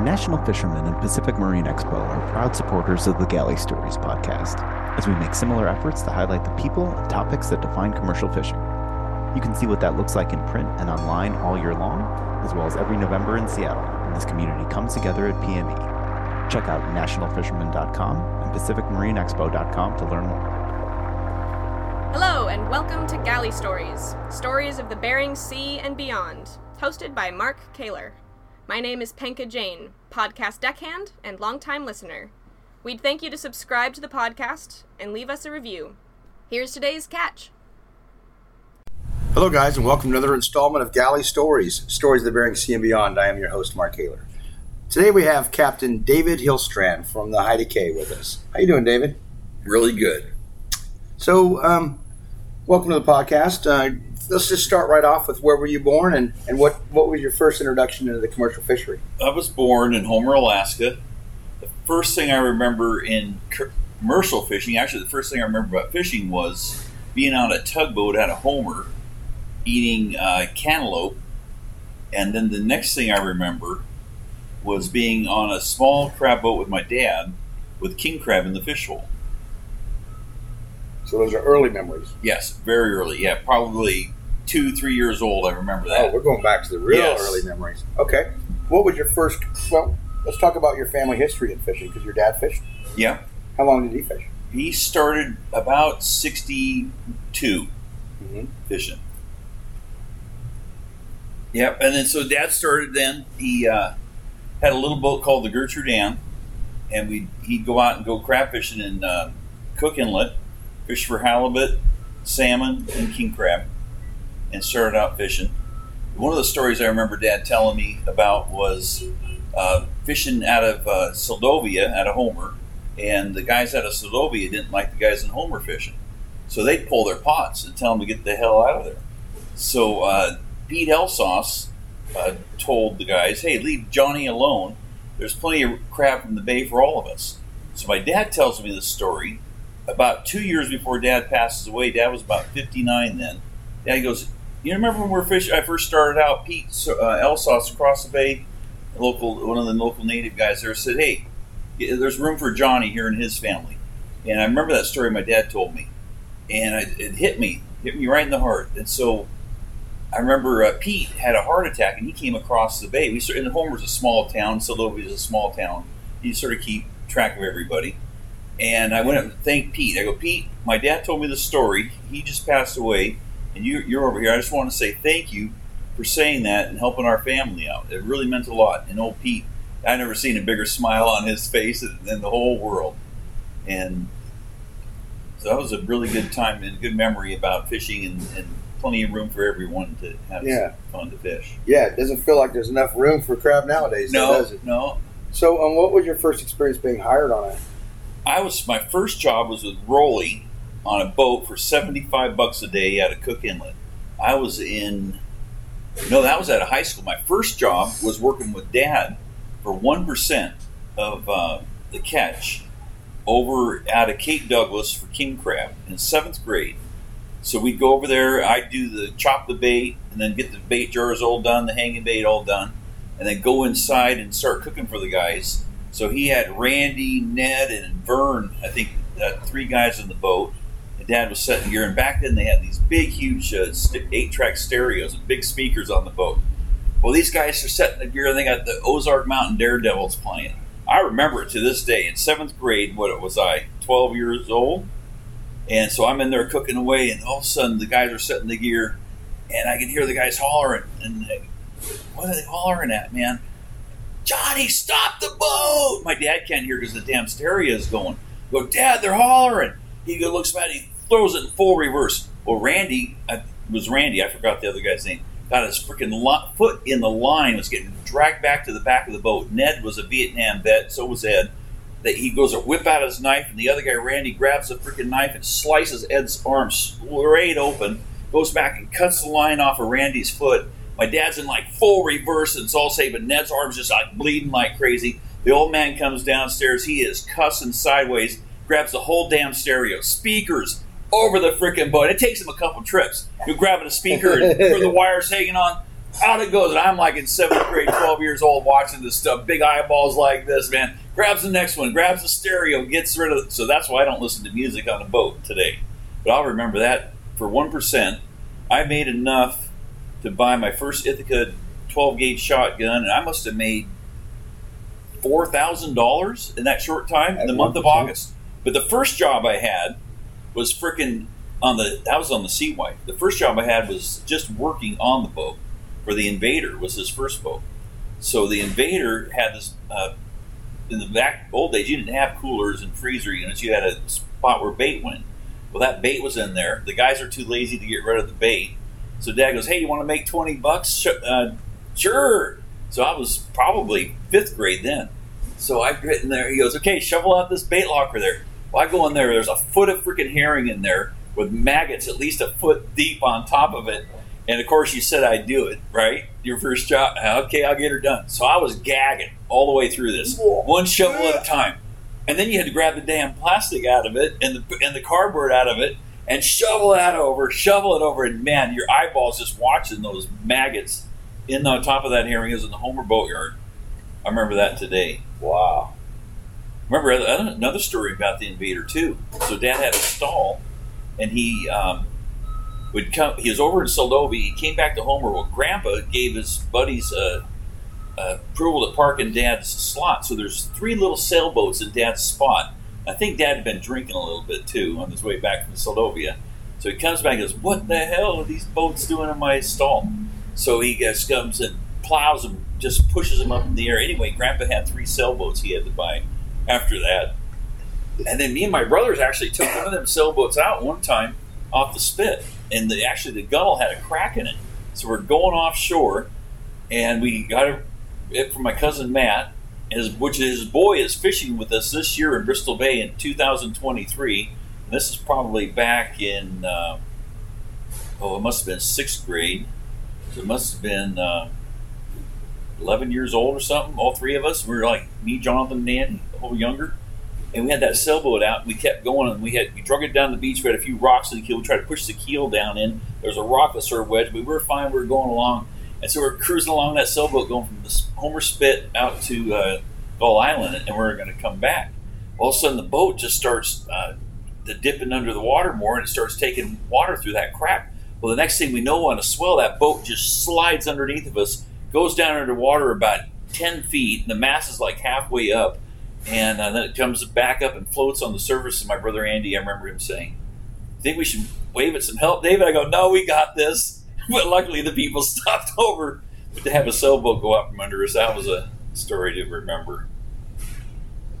National Fishermen and Pacific Marine Expo are proud supporters of the Galley Stories podcast, as we make similar efforts to highlight the people and topics that define commercial fishing. You can see what that looks like in print and online all year long, as well as every November in Seattle when this community comes together at PME. Check out nationalfishermen.com and pacificmarineexpo.com to learn more. Hello, and welcome to Galley Stories Stories of the Bering Sea and Beyond, hosted by Mark Kaler. My name is Penka Jane, podcast deckhand and longtime listener. We'd thank you to subscribe to the podcast and leave us a review. Here's today's catch. Hello, guys, and welcome to another installment of Galley Stories, Stories of the Bering Sea and Beyond. I am your host, Mark Kaler. Today we have Captain David Hillstrand from the Heida K with us. How you doing, David? Really good. So, um, welcome to the podcast. Uh, let's just start right off with where were you born and, and what, what was your first introduction into the commercial fishery? I was born in Homer, Alaska. The first thing I remember in commercial fishing, actually, the first thing I remember about fishing was being on a tugboat out of Homer, eating uh, cantaloupe. And then the next thing I remember was being on a small crab boat with my dad with king crab in the fish hole. So those are early memories. Yes, very early. Yeah, probably two, three years old. I remember that. Oh, we're going back to the real Yes. early memories. Okay. What was your first? Well, let's talk about your family history in fishing because your dad fished. Yeah. How long did he fish? He started about 62 Mm-hmm. fishing. Yep, and then so Dad started. Then he uh, had a little boat called the Gertrude Ann, and we he'd go out and go crab fishing in uh, Cook Inlet, fish for halibut, salmon, and king crab, and started out fishing. One of the stories I remember Dad telling me about was uh, fishing out of uh, Seldovia, out of Homer, and the guys out of Seldovia didn't like the guys in Homer fishing, so they'd pull their pots and tell them to get the hell out of there. So uh, Pete Elsauce uh, told the guys, "Hey, leave Johnny alone. There's plenty of crab from the bay for all of us." So my dad tells me this story. About two years before Dad passes away, Dad was about 59 then. Dad goes, "You remember when we were fishing? I first started out. Pete uh, Elsauce across the bay, local one of the local native guys there said, "Hey, there's room for Johnny here and his family." And I remember that story my dad told me, and it, it hit me, hit me right in the heart. And so I remember uh, Pete had a heart attack and he came across the bay. We sort- and Homer's a small town, Seldovia is a small town. You sort of keep track of everybody. And I went up and thanked Pete. I go, Pete, my dad told me the story. He just passed away, and you, you're over here. I just want to say thank you for saying that and helping our family out. It really meant a lot. And old Pete, I never seen a bigger smile on his face in the whole world. And so that was a really good time and good memory about fishing and, and plenty of room for everyone to have Yeah. fun to fish. Yeah, it doesn't feel like there's enough room for crab nowadays, though, No, does it? no. So, um, what was your first experience being hired on it? I was my first job was with Rolly on a boat for seventy five bucks a day out of Cook Inlet. I was in no, that was out of high school. My first job was working with Dad for one percent of uh, the catch over out of Cape Douglas for king crab in seventh grade. So we'd go over there. I'd do the chop the bait and then get the bait jars all done, the hanging bait all done, and then go inside and start cooking for the guys. So he had Randy, Ned, and Vern. I think uh, three guys in the boat. Dad was setting gear, and back then they had these big, huge uh, st- eight-track stereos and big speakers on the boat. Well, these guys are setting the gear, and they got the Ozark Mountain Daredevils playing. I remember it to this day. In seventh grade, what it was I? Twelve years old, and so I'm in there cooking away, and all of a sudden the guys are setting the gear, and I can hear the guys hollering, and they, what are they hollering at, man? Johnny, stop the boat! My dad can't hear because the damn stereo is going. I go, Dad, they're hollering. He looks back, he throws it in full reverse. Well, Randy, I, it was Randy, I forgot the other guy's name, got his freaking lo- foot in the line, was getting dragged back to the back of the boat. Ned was a Vietnam vet, so was Ed. That he goes to whip out his knife, and the other guy, Randy, grabs the freaking knife and slices Ed's arm straight open, goes back and cuts the line off of Randy's foot. My dad's in like full reverse, and it's all safe, but Ned's arm's just like bleeding like crazy. The old man comes downstairs. He is cussing sideways, grabs the whole damn stereo, speakers over the freaking boat. It takes him a couple trips. You're grabbing a speaker and where the wire's hanging on. out it goes. And I'm like in seventh grade, 12 years old, watching this stuff, big eyeballs like this, man. Grabs the next one, grabs the stereo, gets rid of it. So that's why I don't listen to music on a boat today. But I'll remember that for 1%, I made enough to buy my first Ithaca 12 gauge shotgun, and I must have made $4,000 in that short time in the month of August. But the first job I had was freaking on the that was on the Sea Wife. The first job I had was just working on the boat for the Invader was his first boat. So the Invader had this uh, in the back old days. You didn't have coolers and freezer units. You had a spot where bait went. Well, that bait was in there. The guys are too lazy to get rid of the bait. So Dad goes, "Hey, you want to make twenty bucks? Uh, sure." So I was probably fifth grade then. So I get in there. He goes, "Okay, shovel out this bait locker there." Well, I go in there. There's a foot of freaking herring in there with maggots at least a foot deep on top of it. And of course, you said I'd do it, right? Your first job. Okay, I'll get her done. So I was gagging all the way through this, one shovel at a time. And then you had to grab the damn plastic out of it and the and the cardboard out of it and shovel that over, shovel it over, and man, your eyeballs just watching those maggots in on top of that herring is in the Homer boatyard. I remember that today. Wow. Remember another story about the invader too. So Dad had a stall, and he um, would come. He was over in Seldovia. He came back to Homer. Well, Grandpa gave his buddies uh, approval to park in Dad's slot. So there's three little sailboats in Dad's spot. I think Dad had been drinking a little bit too on his way back from Seldovia. So he comes back and goes, "What the hell are these boats doing in my stall?" So he just comes and plows them, just pushes them up in the air. Anyway, Grandpa had three sailboats he had to buy after that. And then me and my brothers actually took one of them sailboats out one time off the spit, and the, actually the gunnel had a crack in it. So we're going offshore, and we got it- from my cousin Matt, his, which his boy is fishing with us this year in Bristol Bay in 2023. And this is probably back in uh, oh, it must have been sixth grade. So it must have been uh, 11 years old or something. All three of us. We were like me, Jonathan, Andy, a little younger. And we had that sailboat out. We kept going, and we had we drug it down the beach. We had a few rocks in the keel. We tried to push the keel down in. There was a rock that sort of wedged, but we were fine. We were going along, and so we are cruising along that sailboat, going from the Homer Spit out to uh, Gull Island, and we are going to come back. All of a sudden, the boat just starts uh, the dipping under the water more, and it starts taking water through that crack. Well, the next thing we know, on a swell, that boat just slides underneath of us, goes down under water about ten feet, and the mass is like halfway up, and uh, then it comes back up and floats on the surface. And my brother Andy, I remember him saying, I "Think we should wave at some help, David?" I go, "No, we got this." But luckily, the people stopped over. But to have a sailboat go out from under us, that was a story to remember.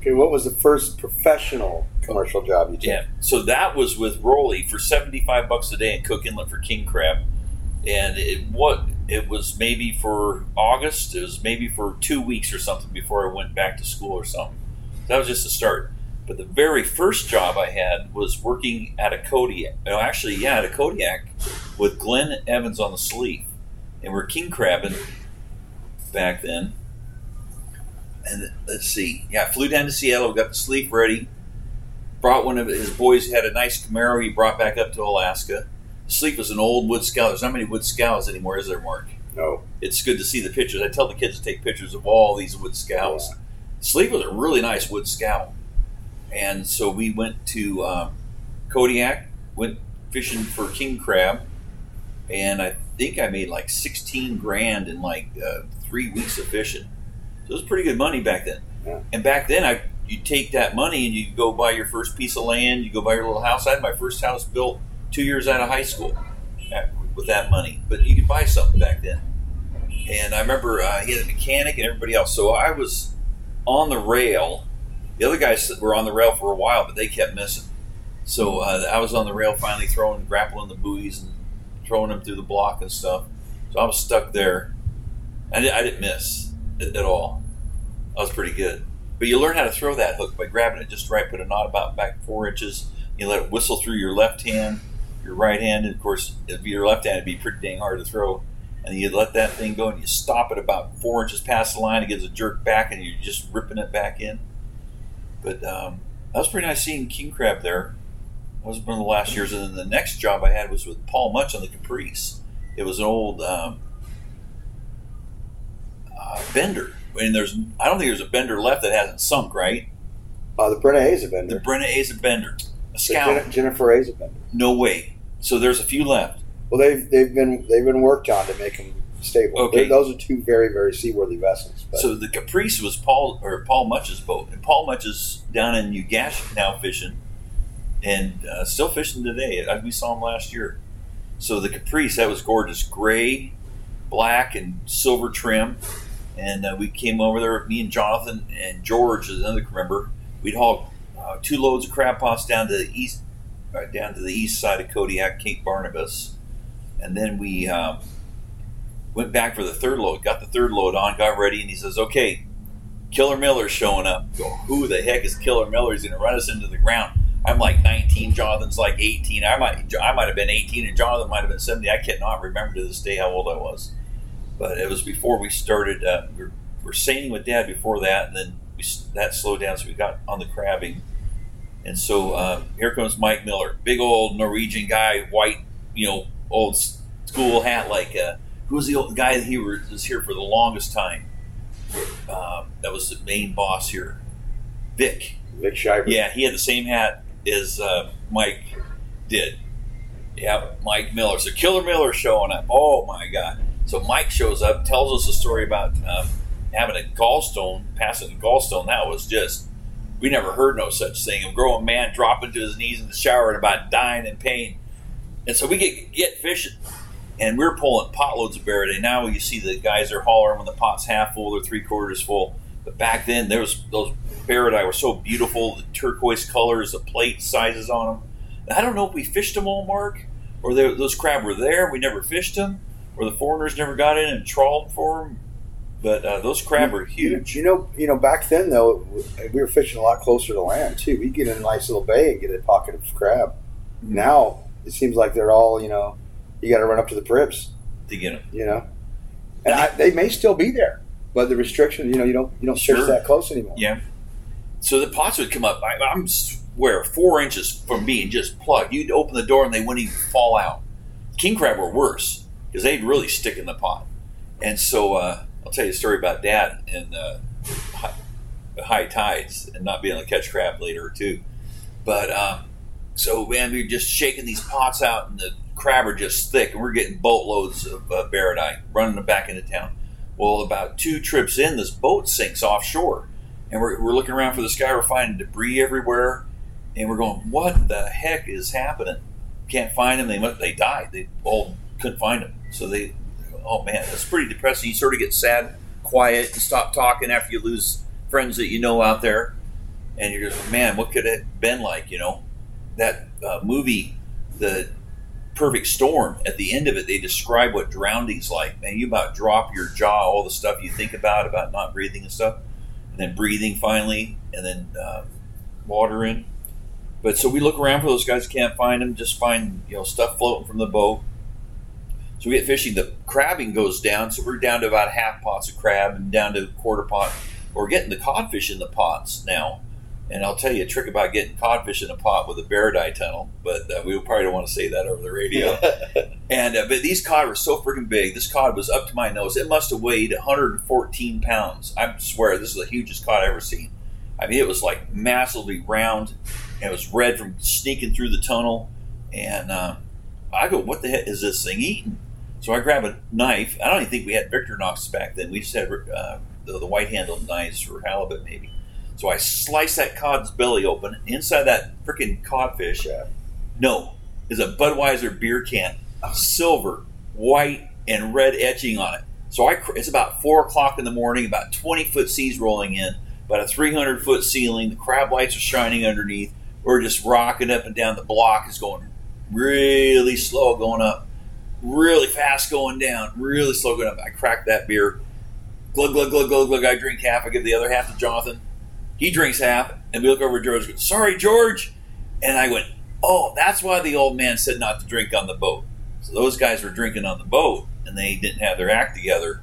Okay, what was the first professional commercial job you did? Yeah. So that was with Rolly for seventy five bucks a day in Cook Inlet for king crab, and it what it was maybe for August. It was maybe for two weeks or something before I went back to school or something. That was just the start. But the very first job I had was working at a Kodiak. No, actually, yeah, at a Kodiak with Glenn Evans on the sleeve, and we're king crabbing back then. And let's see, yeah, flew down to Seattle, got the sleeve ready, brought one of his boys had a nice Camaro he brought back up to Alaska. Sleep was an old wood scow. There's not many wood scows anymore, is there, Mark? No. It's good to see the pictures. I tell the kids to take pictures of all these wood scows. Sleep was a really nice wood scow, and so we went to um, Kodiak, went fishing for king crab, and I think I made like 16 grand in like uh, three weeks of fishing. So it was pretty good money back then. Yeah. And back then, I you take that money and you go buy your first piece of land. You go buy your little house. I had my first house built two years out of high school at- with that money. But you could buy something back then. And I remember uh, he had a mechanic and everybody else. So I was on the rail. The other guys were on the rail for a while, but they kept missing. So uh, I was on the rail finally throwing, grappling the buoys and throwing them through the block and stuff. So I was stuck there. I, di- I didn't miss at, at all. I was pretty good. But you learn how to throw that hook by grabbing it just right, put a knot about back four inches. You let it whistle through your left hand, your right hand, and of course, if you're left hand, it'd be pretty dang hard to throw. And you let that thing go and you stop it about four inches past the line. It gives a jerk back, and you're just ripping it back in. But um, that was pretty nice seeing king crab there. That was one of the last years. And then the next job I had was with Paul Much on the Caprice. It was an old um, uh, bender. And there's, I don't think there's a bender left that hasn't sunk, right? Uh, the Brenna A's a The bender. Brenna A's a bender, a scout. Jen- Jennifer A's a bender. No way. So there's a few left. Well, they've they've been they've been worked on to make them stable. Okay. Th- Those are two very very seaworthy vessels. But So the Caprice was Paul or Paul Much's boat, and Paul Much is down in Ugash now fishing, and uh, still fishing today. Uh, We saw him last year. So the Caprice that was gorgeous, gray, black, and silver trim. And uh, we came over there. Me and Jonathan and George is another member. We'd haul uh, two loads of crab pots down to the east, uh, down to the east side of Kodiak, Cape Barnabas, and then we. Um, went back for the third load, got the third load on, got ready, and he says, "Okay, Killer Miller's showing up." Go, who the heck is Killer Miller? He's going to run us into the ground. I'm like 19, Jonathan's like 18. I might, I might have been 18, and Jonathan might have been 70. I cannot remember to this day how old I was, but it was before we started. Uh, we were, we sailing with Dad before that, and then we, that slowed down, so we got on the crabbing. And so uh, here comes Mike Miller, big old Norwegian guy, white, you know, old school hat. Like, uh, who was the old guy that he was here for the longest time? Um, that was the main boss here, Vic. Vic Shiver. Yeah, he had the same hat as uh, Mike did. Yeah, Mike Miller. So Killer Miller showing up. Oh my God! So Mike shows up, tells us a story about um, having a gallstone, passing a gallstone. That was just we never heard no such thing. A grown man dropping to his knees in the shower and about dying in pain. And so we get get fishing, and we're pulling potloads of Bairdi. Now you see the guys are hollering when the pot's half full or three quarters full. But back then, there was those Bairdi were so beautiful, the turquoise colors, the plate sizes on them. I don't know if we fished them all, Mark, or they, those crab were there. We never fished them, or the foreigners never got in and trawled for them. But uh, those crab were huge. You know, you know, back then though, we were fishing a lot closer to land too. We get in a nice little bay and get a pocket of crab. Now it seems like they're all, you know, you got to run up to the Pribs, to get them. you know, and I, they may still be there, but the restriction, you know, you don't you don't Sure. fish that close anymore. Yeah. So the pots would come up. I, I'm swear four inches from being just plugged. You'd open the door and they wouldn't even fall out. King crab were worse because they'd really stick in the pot. And so uh, I'll tell you a story about Dad and uh, high, high tides and not being able to catch crab later too. But um, so man, we are just shaking these pots out and the crab are just thick, and we're getting boatloads of uh, barradine running them back into town. Well, about two trips in, this boat sinks offshore and we're, we're looking around for the sky. We're finding debris everywhere, and we're going, "What the heck is happening? Can't find them. They must, they died. They all couldn't find them. So they, oh man, that's pretty depressing. You sort of get sad, quiet, and stop talking after you lose friends that you know out there, and you're just, man, what could it have been like? You know, that uh, movie, the perfect storm at the end of it they describe what drowning's like man you about drop your jaw all the stuff you think about about not breathing and stuff and then breathing finally, and then uh, water in. But so we look around for those guys, can't find them, just find you know stuff floating from the boat. So we get fishing. The crabbing goes down, so we're down to about half pots of crab and down to a quarter pot. We're getting the codfish in the pots now, and I'll tell you a trick about getting codfish in a pot with a Bairdi tunnel. But uh, we probably don't want to say that over the radio. And uh, but these cod were so freaking big. This cod was up to my nose. It must have weighed 114 pounds. I swear this is the hugest cod I've ever seen. I mean, it was like massively round, and it was red from sneaking through the tunnel. And uh, I go, "What the heck is this thing eating?" So I grab a knife. I don't even think we had Victorinox back then. We just had uh, the, the white handled knives for halibut, maybe. So I slice that cod's belly open. Inside that freaking codfish, Crab. no, is a Budweiser beer can, silver, white, and red etching on it. So I, it's about four o'clock in the morning, about twenty foot seas rolling in, about a three hundred foot ceiling. The crab lights are shining underneath. We're just rocking up and down. The block is going really slow, going up, really fast, going down, really slow, going up. I crack that beer, glug glug glug glug glug. I drink half. I give the other half to Jonathan. He drinks half, and we look over at George. and go, Sorry, George. And I went, Oh, that's why the old man said not to drink on the boat. So those guys were drinking on the boat, and they didn't have their act together,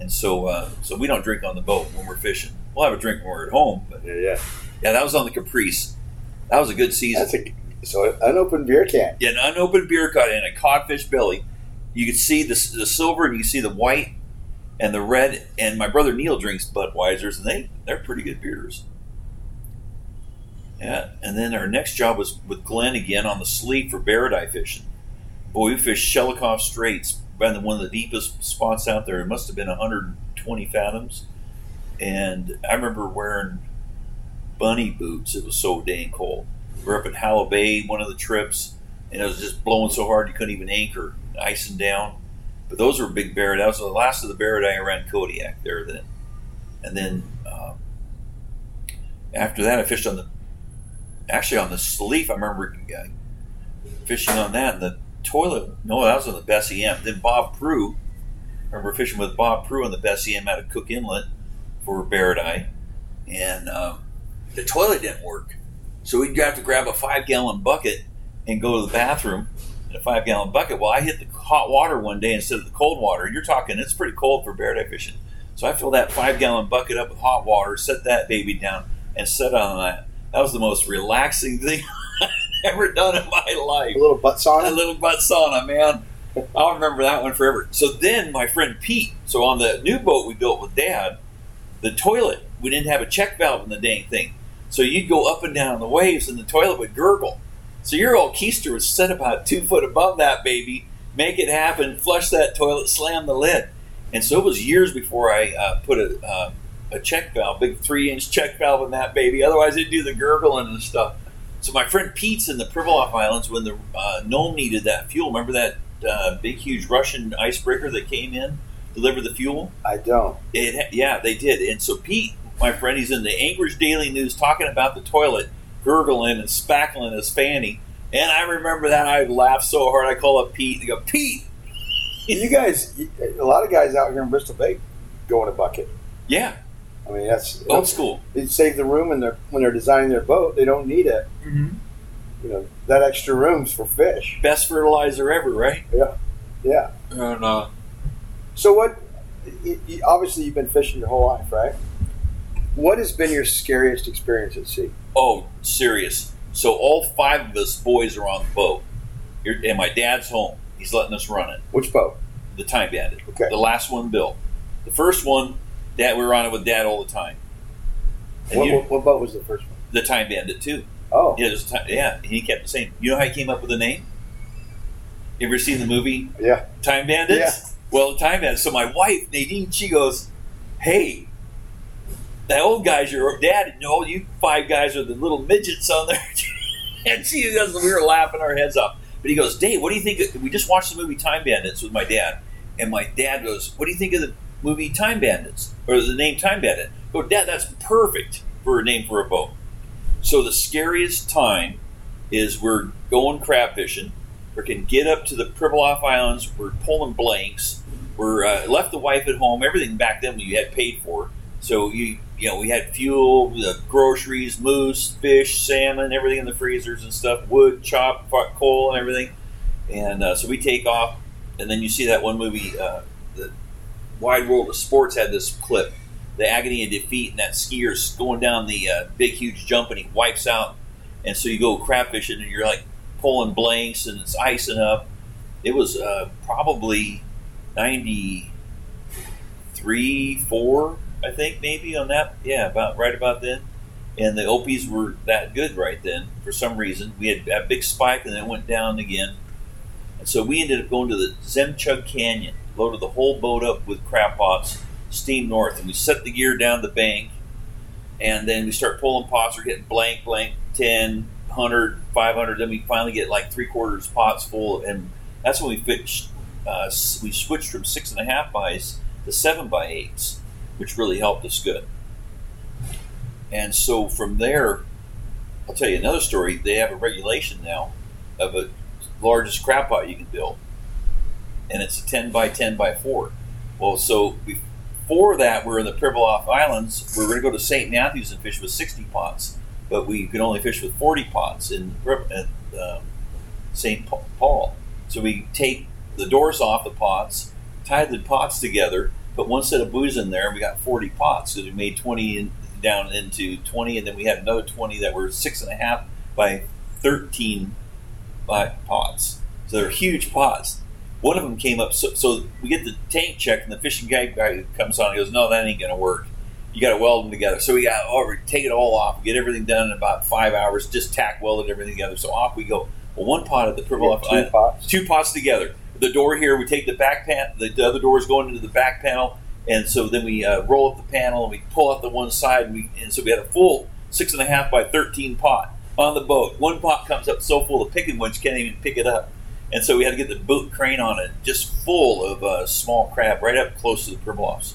and so uh, so we don't drink on the boat when we're fishing. We'll have a drink when we're at home, but Yeah, yeah. yeah, that was on the Caprice. That was a good season. That's a so an unopened beer can. Yeah, an unopened beer cut and a codfish belly. You could see the, the silver and you could see the white, And the red and my brother Neil drinks Budweisers, and they they're pretty good beers. Yeah, and then our next job was with Glenn again on the sleeve for bairdi fishing. Boy, we fished Shelikof Straits, one of the deepest spots out there. It must have been 120 fathoms. And I remember wearing bunny boots. It was so dang cold. We were up at Hallo Bay one of the trips, and it was just blowing so hard you couldn't even anchor, icing down. But those were big bairdi. That was the last of the bairdi around Kodiak there then. And then um, after that, I fished on the actually on the Sleeve. I remember fishing on that, and the toilet. No, that was on the Bessie M. Then Bob Prue. I remember fishing with Bob Prue on the Bessie M out of Cook Inlet for bairdi, and um, the toilet didn't work. So we'd have to grab a five gallon bucket and go to the bathroom in a five gallon bucket. Well, I hit the hot water one day instead of the cold water. You're talking, it's pretty cold for bairdi fishing. So I filled that five gallon bucket up with hot water, set that baby down, and set on that. That was the most relaxing thing I've ever done in my life. A little butt sauna? A little butt sauna, man. I'll remember that one forever. So then my friend Pete, so on the new boat we built with Dad, the toilet, we didn't have a check valve in the dang thing. So you'd go up and down the waves and the toilet would gurgle. So your old keister was set about two foot above that baby, make it happen, flush that toilet, slam the lid. And so it was years before I uh, put a, uh, a check valve, big three inch check valve in that baby. Otherwise, it'd do the gurgling and stuff. So my friend Pete's in the Pribilof Islands when the uh, Nome needed that fuel. Remember that uh, big, huge Russian icebreaker that came in, delivered the fuel? I don't. It, yeah, they did. And so Pete, my friend, he's in the Anchorage Daily News talking about the toilet gurgling and spackling his fanny. And I remember that. I laughed so hard. I call up Pete. I go, Pete. you guys, a lot of guys out here in Bristol Bay go in a bucket. Yeah. I mean, that's old school. They save the room, and they're when they're designing their boat, they don't need it. Mm-hmm. You know, that extra room's for fish. Best fertilizer ever, right? Yeah, yeah. And uh, so, what? Obviously, you've been fishing your whole life, right? What has been your scariest experience at sea? Oh, serious. So all five of us boys are on the boat, and my dad's home. He's letting us run it. Which boat? The Time Bandit. Okay. The last one built. The first one, Dad, we were on it with Dad all the time. What, you, what, what, boat was the first one? The Time Bandit too. Oh. Yeah, it time, yeah. He kept the same. You know how he came up with the name? You ever seen the movie? Yeah. Time Bandits. Yeah. Well, Time Bandits. So my wife Nadine, she goes, "Hey, the old guys, your dad, no, you five guys are the little midgets on there. and she does, we were laughing our heads off. But he goes, Dave, what do you think? Of, we just watched the movie Time Bandits with my dad. And my dad goes, What do you think of the movie Time Bandits? Or the name Time Bandit? I go, Dad, that's perfect for a name for a boat. So the scariest time is we're going crab fishing. We can get up to the Pribilof Islands. We're pulling blanks. We're uh, left the wife at home. Everything back then you had paid for. So you you know, we had fuel, the groceries, moose, fish, salmon, everything in the freezers and stuff, wood, chop, coal, and everything. And uh, so we take off, and then you see that one movie, uh, the Wide World of Sports had this clip, the agony of defeat, and that skier's going down the uh, big, huge jump, and he wipes out. And so you go crab fishing, and you're like pulling blanks, and it's icing up. It was uh, probably 93, 4 I think maybe on that. Yeah, about right about then. And the Opies were that good right then for some reason. We had a big spike and then it went down again. And so we ended up going to the Zhemchug Canyon, loaded the whole boat up with crab pots, steam north, and we set the gear down the bank. And then we start pulling pots. We're getting blank, blank, 10, 100, 500. Then we finally get like three quarters pots full. And that's when we fished. Uh, we switched from six and a half bys to seven by eights which really helped us good. And so from there, I'll tell you another story. They have a regulation now of a largest crab pot you can build, and it's a 10 by 10 by 4. Well, so before that, we're in the Pribilof Islands. We are going to go to St. Matthews and fish with 60 pots, but we could only fish with 40 pots in St. Um, Paul. So we take the doors off the pots, tie the pots together, put one set of buoys in there, and we got 40 pots. So we made 20 in, down into 20, and then we had another 20 that were six and a half by 13 by pots. So they're huge pots. one of them came up. So, so we get the tank checked, and the fishing guy guy comes on. and goes, "No, that ain't gonna work. You got to weld them together." So we got oh, over, take it all off, get everything done in about five hours. Just tack welded everything together. So off we go. Well, one pot of the have two pots. two pots together. The door here, we take the back panel. the, the other door is going into the back panel, and so then we uh, roll up the panel and we pull out the one side, and, we, and so we had a full six and a half by thirteen pot on the boat. One pot comes up so full the picking winch can't even pick it up, and so we had to get the boat crane on it, just full of uh, small crab, right up close to the Pribilofs.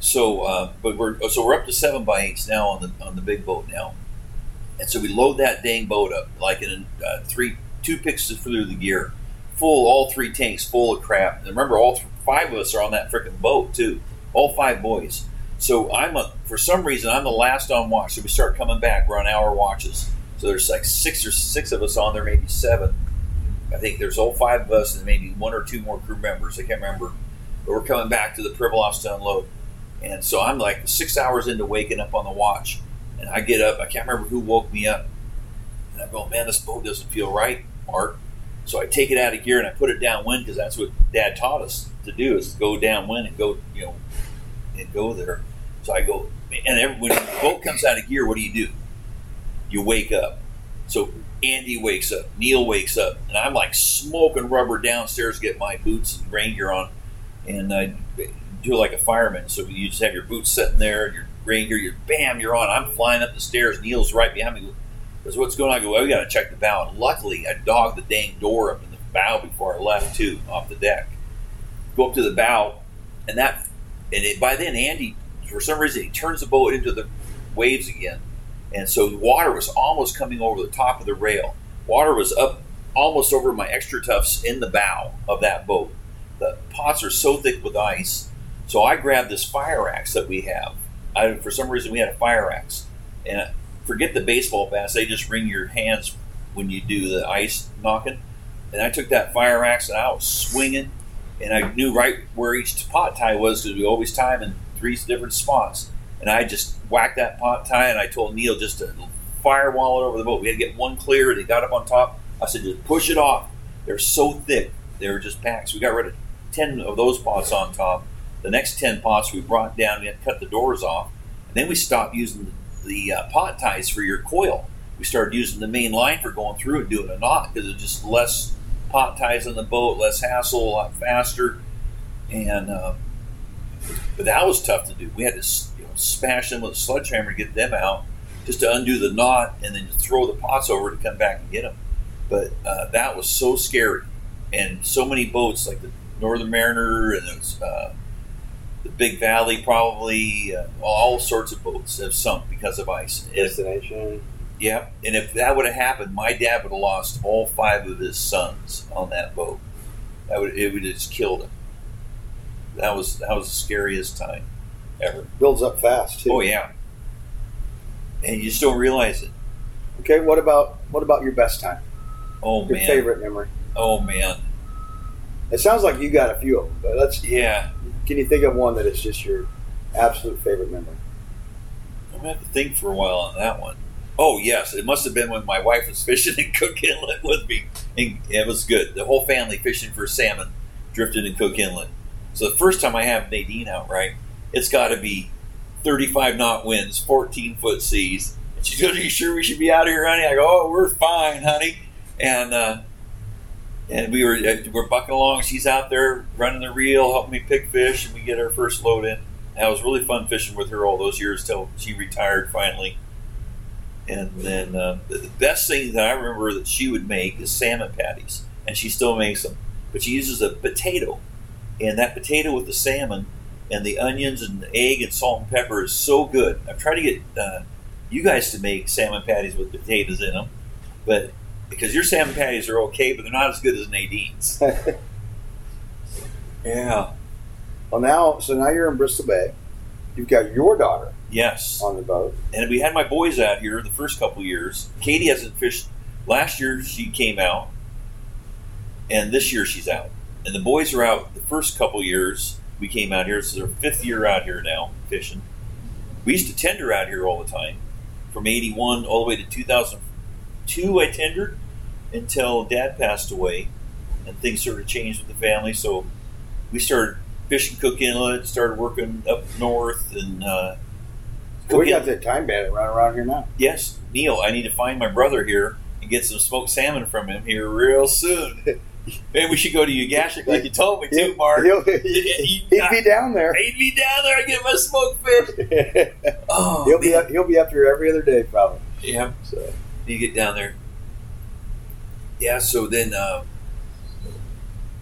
So, uh, but we're so we're up to seven by eights now on the on the big boat now, and so we load that dang boat up like in uh, three two picks through the gear, full all three tanks full of crap. And remember, all th- five of us are on that freaking boat too, all five boys. So I'm a for some reason I'm the last on watch. So we start coming back. We're on hour watches. So there's like six or six of us on there, maybe seven. I think there's all five of us and maybe one or two more crew members. I can't remember. But we're coming back to the Pribilofs to unload. And so I'm like six hours into waking up on the watch. And I get up. I can't remember who woke me up. And I go, man, this boat doesn't feel right, Mark. So I take it out of gear and I put it downwind because that's what Dad taught us to do is go downwind and go, you know, and go there. So I go, and every, when the boat comes out of gear, what do you do? You wake up. So Andy wakes up, Neil wakes up, and I'm like smoking rubber downstairs, get my boots and rain gear on, and I do like a fireman. So you just have your boots sitting there, and your rain gear, you're bam, you're on. I'm flying up the stairs. Neil's right behind me. Goes, what's going on? I go, well, we got to check the bow. And luckily, I dogged the dang door up in the bow before I left too, off the deck. Go up to the bow, and that, and it, by then Andy, for some reason, he turns the boat into the waves again, and so the water was almost coming over the top of the rail. Water was up almost over my XtraTufs in the bow of that boat. The pots are so thick with ice, so I grabbed this fire axe that we have. I, for some reason, we had a fire axe, and forget the baseball bats; they just wring your hands when you do the ice knocking. And I took that fire axe and I was swinging, and I knew right where each pot tie was because we always tie them in three different spots. And I just whacked that pot tie, and I told Neil just to firewall it over the boat. We had to get one clear. and They got up on top. I said, just push it off. They're so thick. They were just packs. We got rid of 10 of those pots on top. The next 10 pots we brought down, we had to cut the doors off. And then we stopped using the, the uh, pot ties for your coil. We started using the main line for going through and doing a knot because it's just less pot ties on the boat, less hassle, a lot faster. And, uh, but that was tough to do. We had to you know, smash them with a sledgehammer to get them out, just to undo the knot and then throw the pots over to come back and get them. But uh, that was so scary, and so many boats like the Northern Mariner and was, uh, the Big Valley, probably uh, all sorts of boats have sunk because of ice. Destination. yeah, and if that would have happened, my dad would have lost all five of his sons on that boat. That would it would have just killed him. That was that was the scariest time ever. Builds up fast too. Oh yeah, and you just don't realize it. Okay, what about what about your best time? Oh Your man, favorite memory? oh man, It sounds like you got a few of them, but let's. yeah. Can you think of one that is just your absolute favorite memory? I'm gonna have to think for a while on that one. Oh yes, it must have been when my wife was fishing in Cook Inlet with me, and it was good. The whole family fishing for salmon, drifted in Cook Inlet. So the first time I have Nadine out, right, it's got to be 35 knot winds, 14 foot seas. And she goes, "Are you sure we should be out of here, honey?" I go, "Oh, we're fine, honey." And uh, and we were uh, we're bucking along. She's out there running the reel, helping me pick fish, and we get our first load in. That was really fun fishing with her all those years till she retired finally. And then uh, the, the best thing that I remember that she would make is salmon patties, and she still makes them. But she uses a potato, and that potato with the salmon and the onions and the egg and salt and pepper is so good. I've tried to get uh, you guys to make salmon patties with potatoes in them, but because your salmon patties are okay, but they're not as good as Nadine's. Yeah. Well, now, so now you're in Bristol Bay. You've got your daughter Yes. on the boat. and we had my boys out here the first couple years. Katie hasn't fished. Last year she came out, and this year she's out. And the boys are out the first couple years. We came out here. This is our fifth year out here now fishing. We used to tender out here all the time, from '81 all the way to 2002. I tendered until Dad passed away, and things sort of changed with the family. So we started fishing Cook Inlet, started working up north, and uh, we got that time bandit running around here now. Yes, Neil, I need to find my brother here and get some smoked salmon from him here real soon. Maybe we should go to Ugashik like you told me to, Mark. He'll, He'd- he'd be down there. He'd be down there and get my smoked fish. Oh, he'll be up, he'll be up here every other day probably. Yeah, So you get down there. Yeah, so then, uh,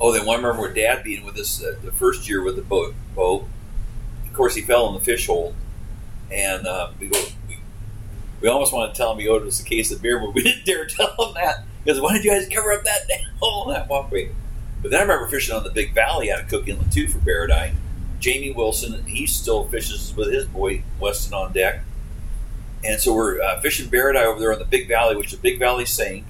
oh, then I remember Dad being with us uh, the first year with the boat. Boat. Of course, he fell in the fish hole, and uh, we go. We, we almost wanted to tell him he owed us a case of beer, but we didn't dare tell him that because why did you guys cover up that hole that walkway? But then I remember fishing on the Big Valley out of Cook Inlet too for Barradine. Jamie Wilson, he still fishes with his boy Weston on deck. And so we're uh, fishing Barradine over there on the Big Valley, which the Big Valley sank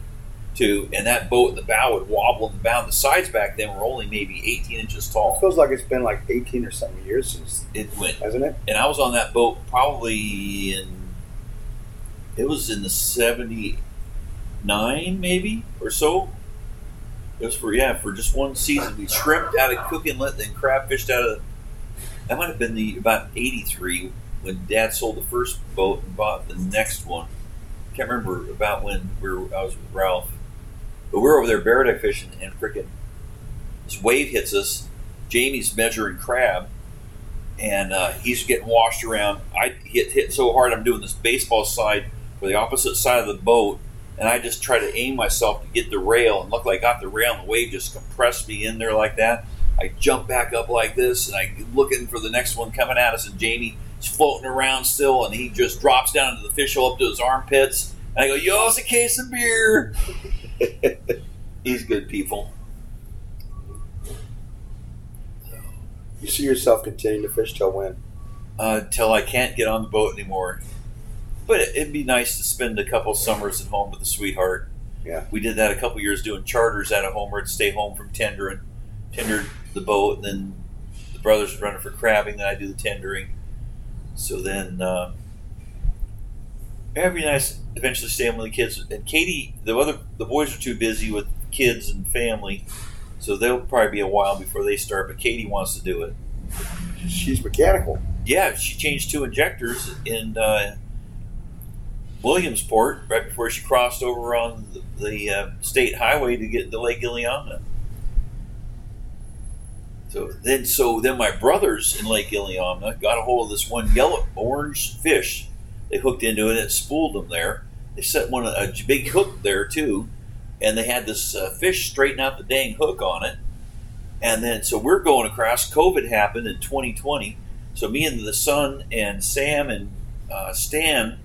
to, and that boat in the bow would wobble and the bow. The sides back then were only maybe 18 inches tall. it feels like it's been like 18 or something years since, It went, hasn't it? and I was on that boat probably in, it was in the 79 maybe or so. It was for yeah for just one season. We shrimped out of Cook Inlet, then crab fished out of. That might have been the about '83 when Dad sold the first boat and bought the next one. Can't remember about when we were, I was with Ralph, but we are over there bairdi fishing and frickin' this wave hits us. Jamie's measuring crab, and uh, he's getting washed around. I hit hit so hard I'm doing this baseball slide for the opposite side of the boat, and I just try to aim myself to get the rail, and like I got the rail, and the wave just compressed me in there like that. I jump back up like this, and I looking for the next one coming at us, and Jamie is floating around still, and he just drops down into the fish hole up to his armpits. And I go, "Yo, it's a case of beer." He's good people. You see yourself continuing to fish till when? uh, till I can't get on the boat anymore. But it, it'd be nice to spend a couple summers at home with a sweetheart. Yeah. We did that a couple years doing charters out of home. We'd stay home from tendering, tendered the boat, and then the brothers would run it for crabbing. Then I do the tendering. So then, uh, be nice eventually staying with the kids. And Katie, the other the boys are too busy with kids and family, so they'll probably be a while before they start. But Katie wants to do it. She's mechanical. Yeah, she changed two injectors in uh, Williamsport right before she crossed over on the, the uh, state highway to get to Lake Iliamna. So then, so then my brothers in Lake Iliamna got a hold of this one yellow orange fish. They hooked into it and spooled them there. They set one a big hook there too, and they had this uh, fish straighten out the dang hook on it. And then, so we're going across. COVID happened in 2020. So me and the son and Sam and uh, Stan,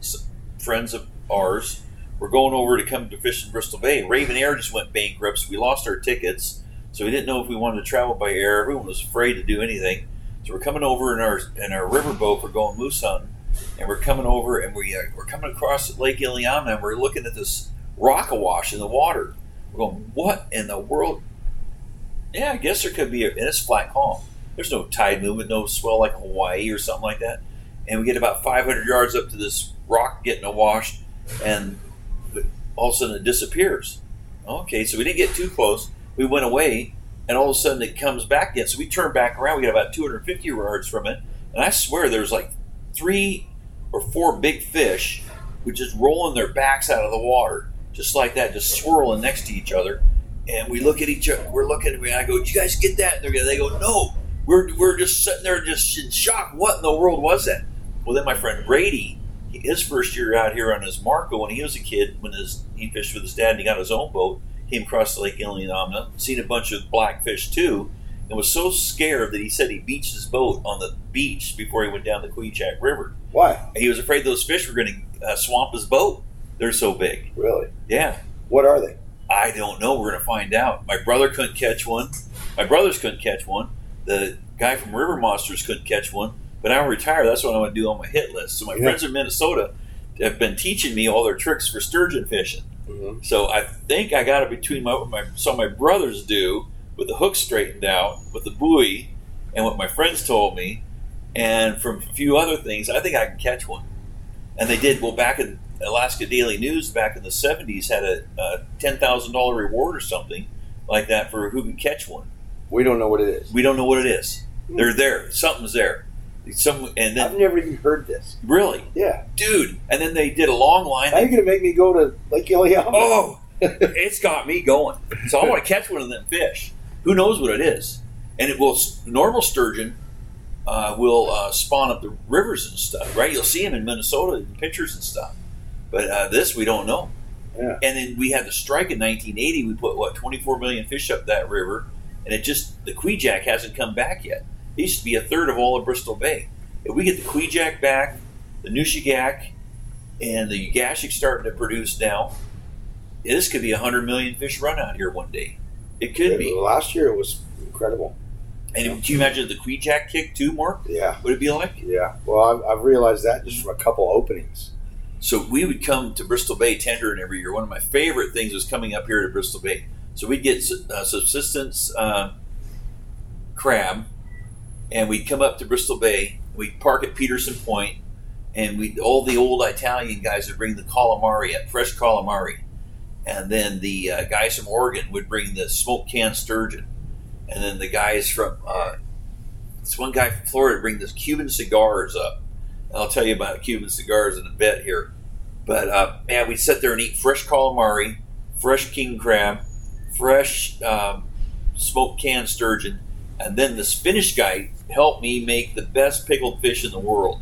friends of ours, were going over to come to fish in Bristol Bay. RavnAir just went bankrupt. So we lost our tickets. So we didn't know if we wanted to travel by air. Everyone was afraid to do anything. So we're coming over in our in our riverboat. We're going moose hunting, and we're coming over and we uh, we're coming across Lake Iliamna, and we're looking at this rock awash in the water. We're going, what in the world? Yeah, I guess there could be, a, and it's flat calm. There's no tide movement, no swell like Hawaii or something like that. And we get about 500 yards up to this rock getting awashed, and all of a sudden it disappears. Okay, so we didn't get too close. We went away, and all of a sudden it comes back again. So we turned back around. We got about 250 yards from it, and I swear there's like three or four big fish, which is rolling their backs out of the water, just like that, just swirling next to each other. And we look at each other. We're looking at me. I go, "Did you guys get that?" And they go, "No." We're, we're just sitting there, just in shock. What in the world was that? Well, then my friend Brady, his first year out here on his Marco, when he was a kid, when his he fished with his dad and he got his own boat, came across the Lake Iliamna, seen a bunch of blackfish too, and was so scared that he said he beached his boat on the beach before he went down the Kvichak River. Why? And he was afraid those fish were going to uh, swamp his boat. They're so big. Really? Yeah. What are they? I don't know. We're going to find out. My brother couldn't catch one. My brothers couldn't catch one. The guy from River Monsters couldn't catch one. But I'm retired. That's what I want to do on my hit list. So my Yeah. friends in Minnesota have been teaching me all their tricks for sturgeon fishing. Mm-hmm. So I think I got it between my, what my so my brothers do with the hook straightened out with the buoy, and what my friends told me, and from a few other things, I think I can catch one. And they did. Well, back in Alaska Daily News back in the '70s had a, a ten thousand dollar reward or something like that for who can catch one. We don't know what it is. We don't know what it is. They're there. Something's there. Some and I've never even heard this. really, Yeah. dude. And then they did a long line. How are you going to make me go to Lake Iliamna? Oh, it's got me going. So I want to catch one of them fish. Who knows what it is? And it will normal sturgeon uh, will uh, spawn up the rivers and stuff, right? You'll see them in Minnesota in pictures and stuff. But uh, this we don't know. Yeah. And then we had the strike in 1980. We put what 24 million fish up that river, and it just the Kvichak hasn't come back yet. It used to be a third of all of Bristol Bay. If we get the Kvichak back, the Nushagak, and the Ugashik starting to produce now, this could be a hundred million fish run out here one day. It could be. Last year it was incredible. And can you imagine the Kvichak kick too, Mark? Yeah. Would it be like? Yeah. Well, I've, I've realized that just from a couple openings. So we would come to Bristol Bay tendering every year. One of my favorite things was coming up here to Bristol Bay. So we'd get uh, subsistence uh, crab, and we'd come up to Bristol Bay. We'd park at Peterson Point, and we all the old Italian guys would bring the calamari up, fresh calamari, and then the uh, guys from Oregon would bring the smoked canned sturgeon, and then the guys from uh, this one guy from Florida would bring this Cuban cigars up. I'll tell you about Cuban cigars in a bit here. But uh, man, we'd sit there and eat fresh calamari, fresh king crab, fresh um, smoked canned sturgeon, and then the Spanish guy helped me make the best pickled fish in the world.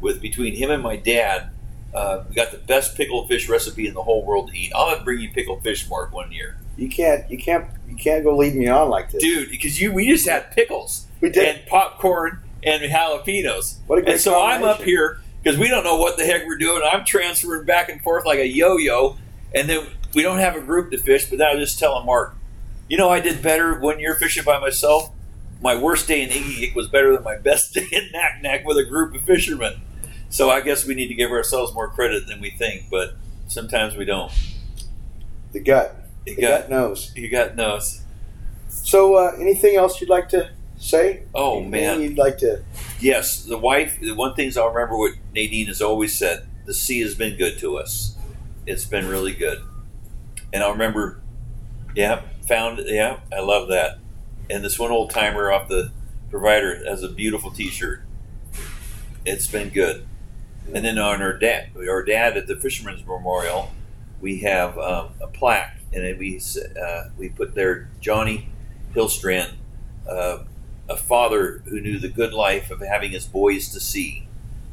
With between him and my dad, uh, we got the best pickled fish recipe in the whole world to eat. I'll have to bring you pickled fish, Mark, one year, You can't. You can't. You can't go lead me on like this, dude, because you we just had pickles We did. and popcorn and jalapenos. What a great and so I'm up here because we don't know what the heck we're doing. I'm transferring back and forth like a yo-yo, and then we don't have a group to fish. But then I was just telling Mark, you know, I did better one year fishing by myself. My worst day in Iggy was better than my best day in Naknek with a group of fishermen. So I guess we need to give ourselves more credit than we think, but sometimes we don't. The gut. You The got gut knows. you got nose. So, uh, anything else you'd like to say? Oh Anything man. you'd like to? Yes, the wife. The one things I'll remember what Nadine has always said: the sea has been good to us. It's been really good, and I'll remember. Yeah, found. It yeah, I love that. And this one old timer off the provider has a beautiful T-shirt. It's been good. And then on our dad, our dad at the Fisherman's Memorial, we have um, a plaque, and it, we uh, we put there Johnny Hillstrand, uh, a father who knew the good life of having his boys to sea,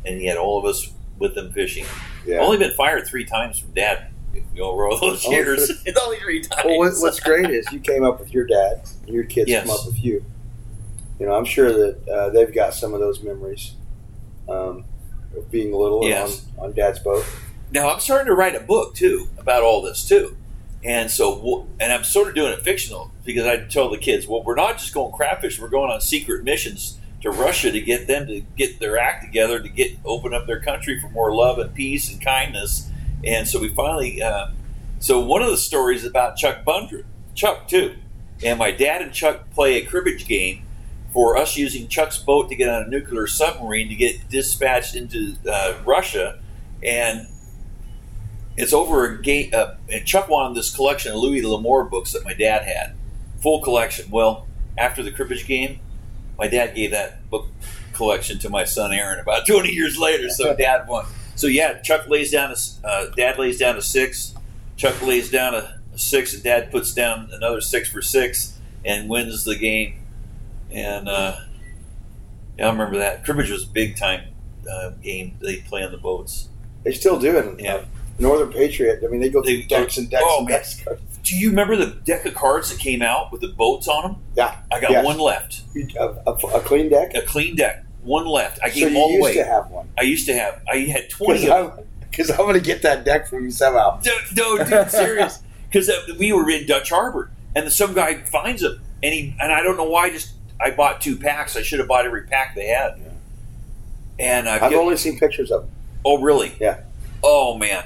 and he had all of us with them fishing. Yeah. Only been fired three times from dad. If you over all those Oh, years, it's only three times. Well, what, what's great is you came up with your dad, and your kids Yes. come up with you. You know, I'm sure that uh, they've got some of those memories um, of being little and Yes. on, on dad's boat. now I'm starting to write a book too about all this too, and so and I'm sort of doing it fictional because I tell the kids, well, we're not just going crab fishing; we're going on secret missions to Russia to get them to get their act together to get open up their country for more love and peace and kindness. And so we finally, uh, so one of the stories is about Chuck Bundrant, Chuck too, and my dad and Chuck play a cribbage game for us using Chuck's boat to get on a nuclear submarine to get dispatched into uh, Russia, and it's over a game. Uh, and Chuck wanted this collection of Louis L'Amour books that my dad had, full collection. Well, after the cribbage game, my dad gave that book collection to my son Aaron about 20 years later. So dad won. So yeah, Chuck lays down a uh, dad lays down a six, Chuck lays down a, a six, and dad puts down another six for six and wins the game. And uh, yeah, I remember that cribbage was a big time uh, game they play on the boats. They still do it. Yeah. Northern Patriot. I mean, they go through They- decks and decks oh, and man. Do you remember the deck of cards that came out with the boats on them? Yeah. I got Yes. one left, A, a, a clean deck. a clean deck, one left. I so gave them you all used away. to have one. I used to have. I had twenty Because of them. I'm, 'cause I'm going to get that deck from you somehow. No, no, dude, serious. Because uh, we were in Dutch Harbor, and some guy finds them, and he and I don't know why. Just I bought two packs. I should have bought every pack they had. And I I've only seen pictures of them. oh really? Yeah. Oh man.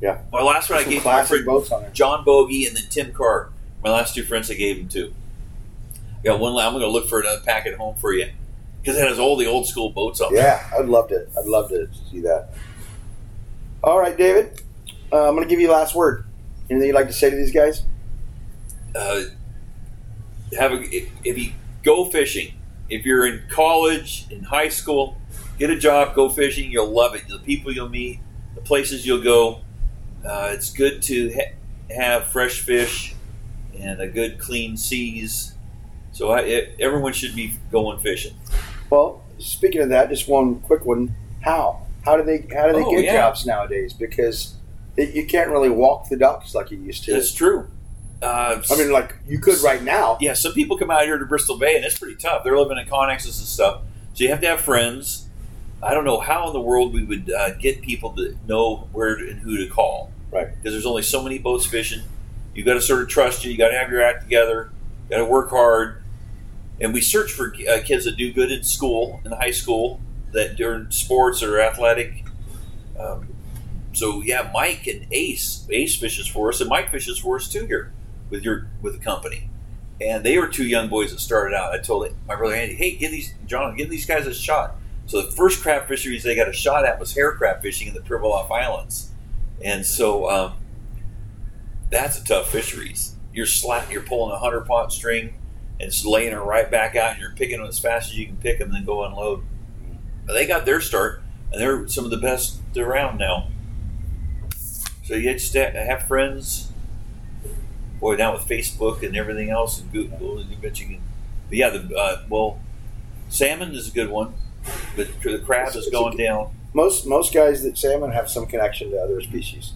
Yeah. My last one I gave my friend boats on there. John Bogey and then Tim Carr. My last two friends I gave them to. Got one. I'm going to look for another pack at home for you because it has all the old school boats on. Yeah, I'd love to. I'd love to see that. All right, David. Uh, I'm going to give you the last word. Anything you'd like to say to these guys? Uh, have a if, if you go fishing. If you're in college, in high school, get a job, go fishing. You'll love it. The people you'll meet, the places you'll go. Uh, it's good to ha- have fresh fish and a good clean seas. So I, it, everyone should be going fishing. Well, speaking of that, just one quick one. How? How do they how do they Oh, get yeah. jobs nowadays? Because it, you can't really walk the ducks like you used to. That's true. Uh, I mean, like you could right now. yeah, some people come out here to Bristol Bay, and it's pretty tough. They're living in connexes and stuff, so you have to have friends. I don't know how in the world we would uh, get people to know where to, and who to call, Right. Because there's only so many boats fishing. You've got to sort of trust you. You got to have your act together. You Got to work hard. And we search for uh, kids that do good in school, in high school, that during sports or athletic. Um, so yeah, Mike and Ace, Ace fishes for us, and Mike fishes for us too here with your with the company. And they were two young boys that started out. I told my brother Andy, "Hey, give these John, give these guys a shot." So the first crab fisheries they got a shot at was hair crab fishing in the Pribilof Islands, and so um, that's a tough fisheries. You're slat, you're pulling a hundred pot string, it's laying her right back out, and you're picking them as fast as you can pick them, then go unload. But they got their start, and they're some of the best around now. So you just have friends. Boy, now with Facebook and everything else and Google, and you bet you can. But yeah, the uh, well, salmon is a good one, but the crab It's- is it's going good- down. Most most guys that salmon have some connection to other species.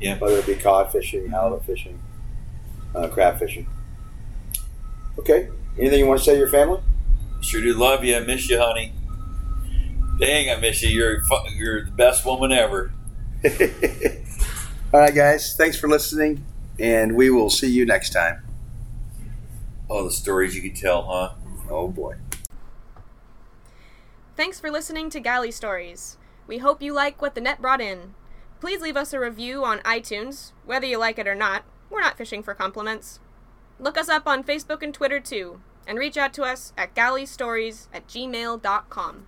Yeah. Whether it be cod fishing, halibut fishing, uh, crab fishing. Okay. Anything you want to say to your family? Sure do love you. I miss you, honey. Dang, I miss you. You're fu- you're the best woman ever. All right, guys. Thanks for listening, and we will see you next time. All the stories you could tell, huh? Oh boy. Thanks for listening to Galley Stories. We hope you like what the net brought in. Please leave us a review on iTunes, whether you like it or not. We're not fishing for compliments. Look us up on Facebook and Twitter too, and reach out to us at galleystories at gmail.com.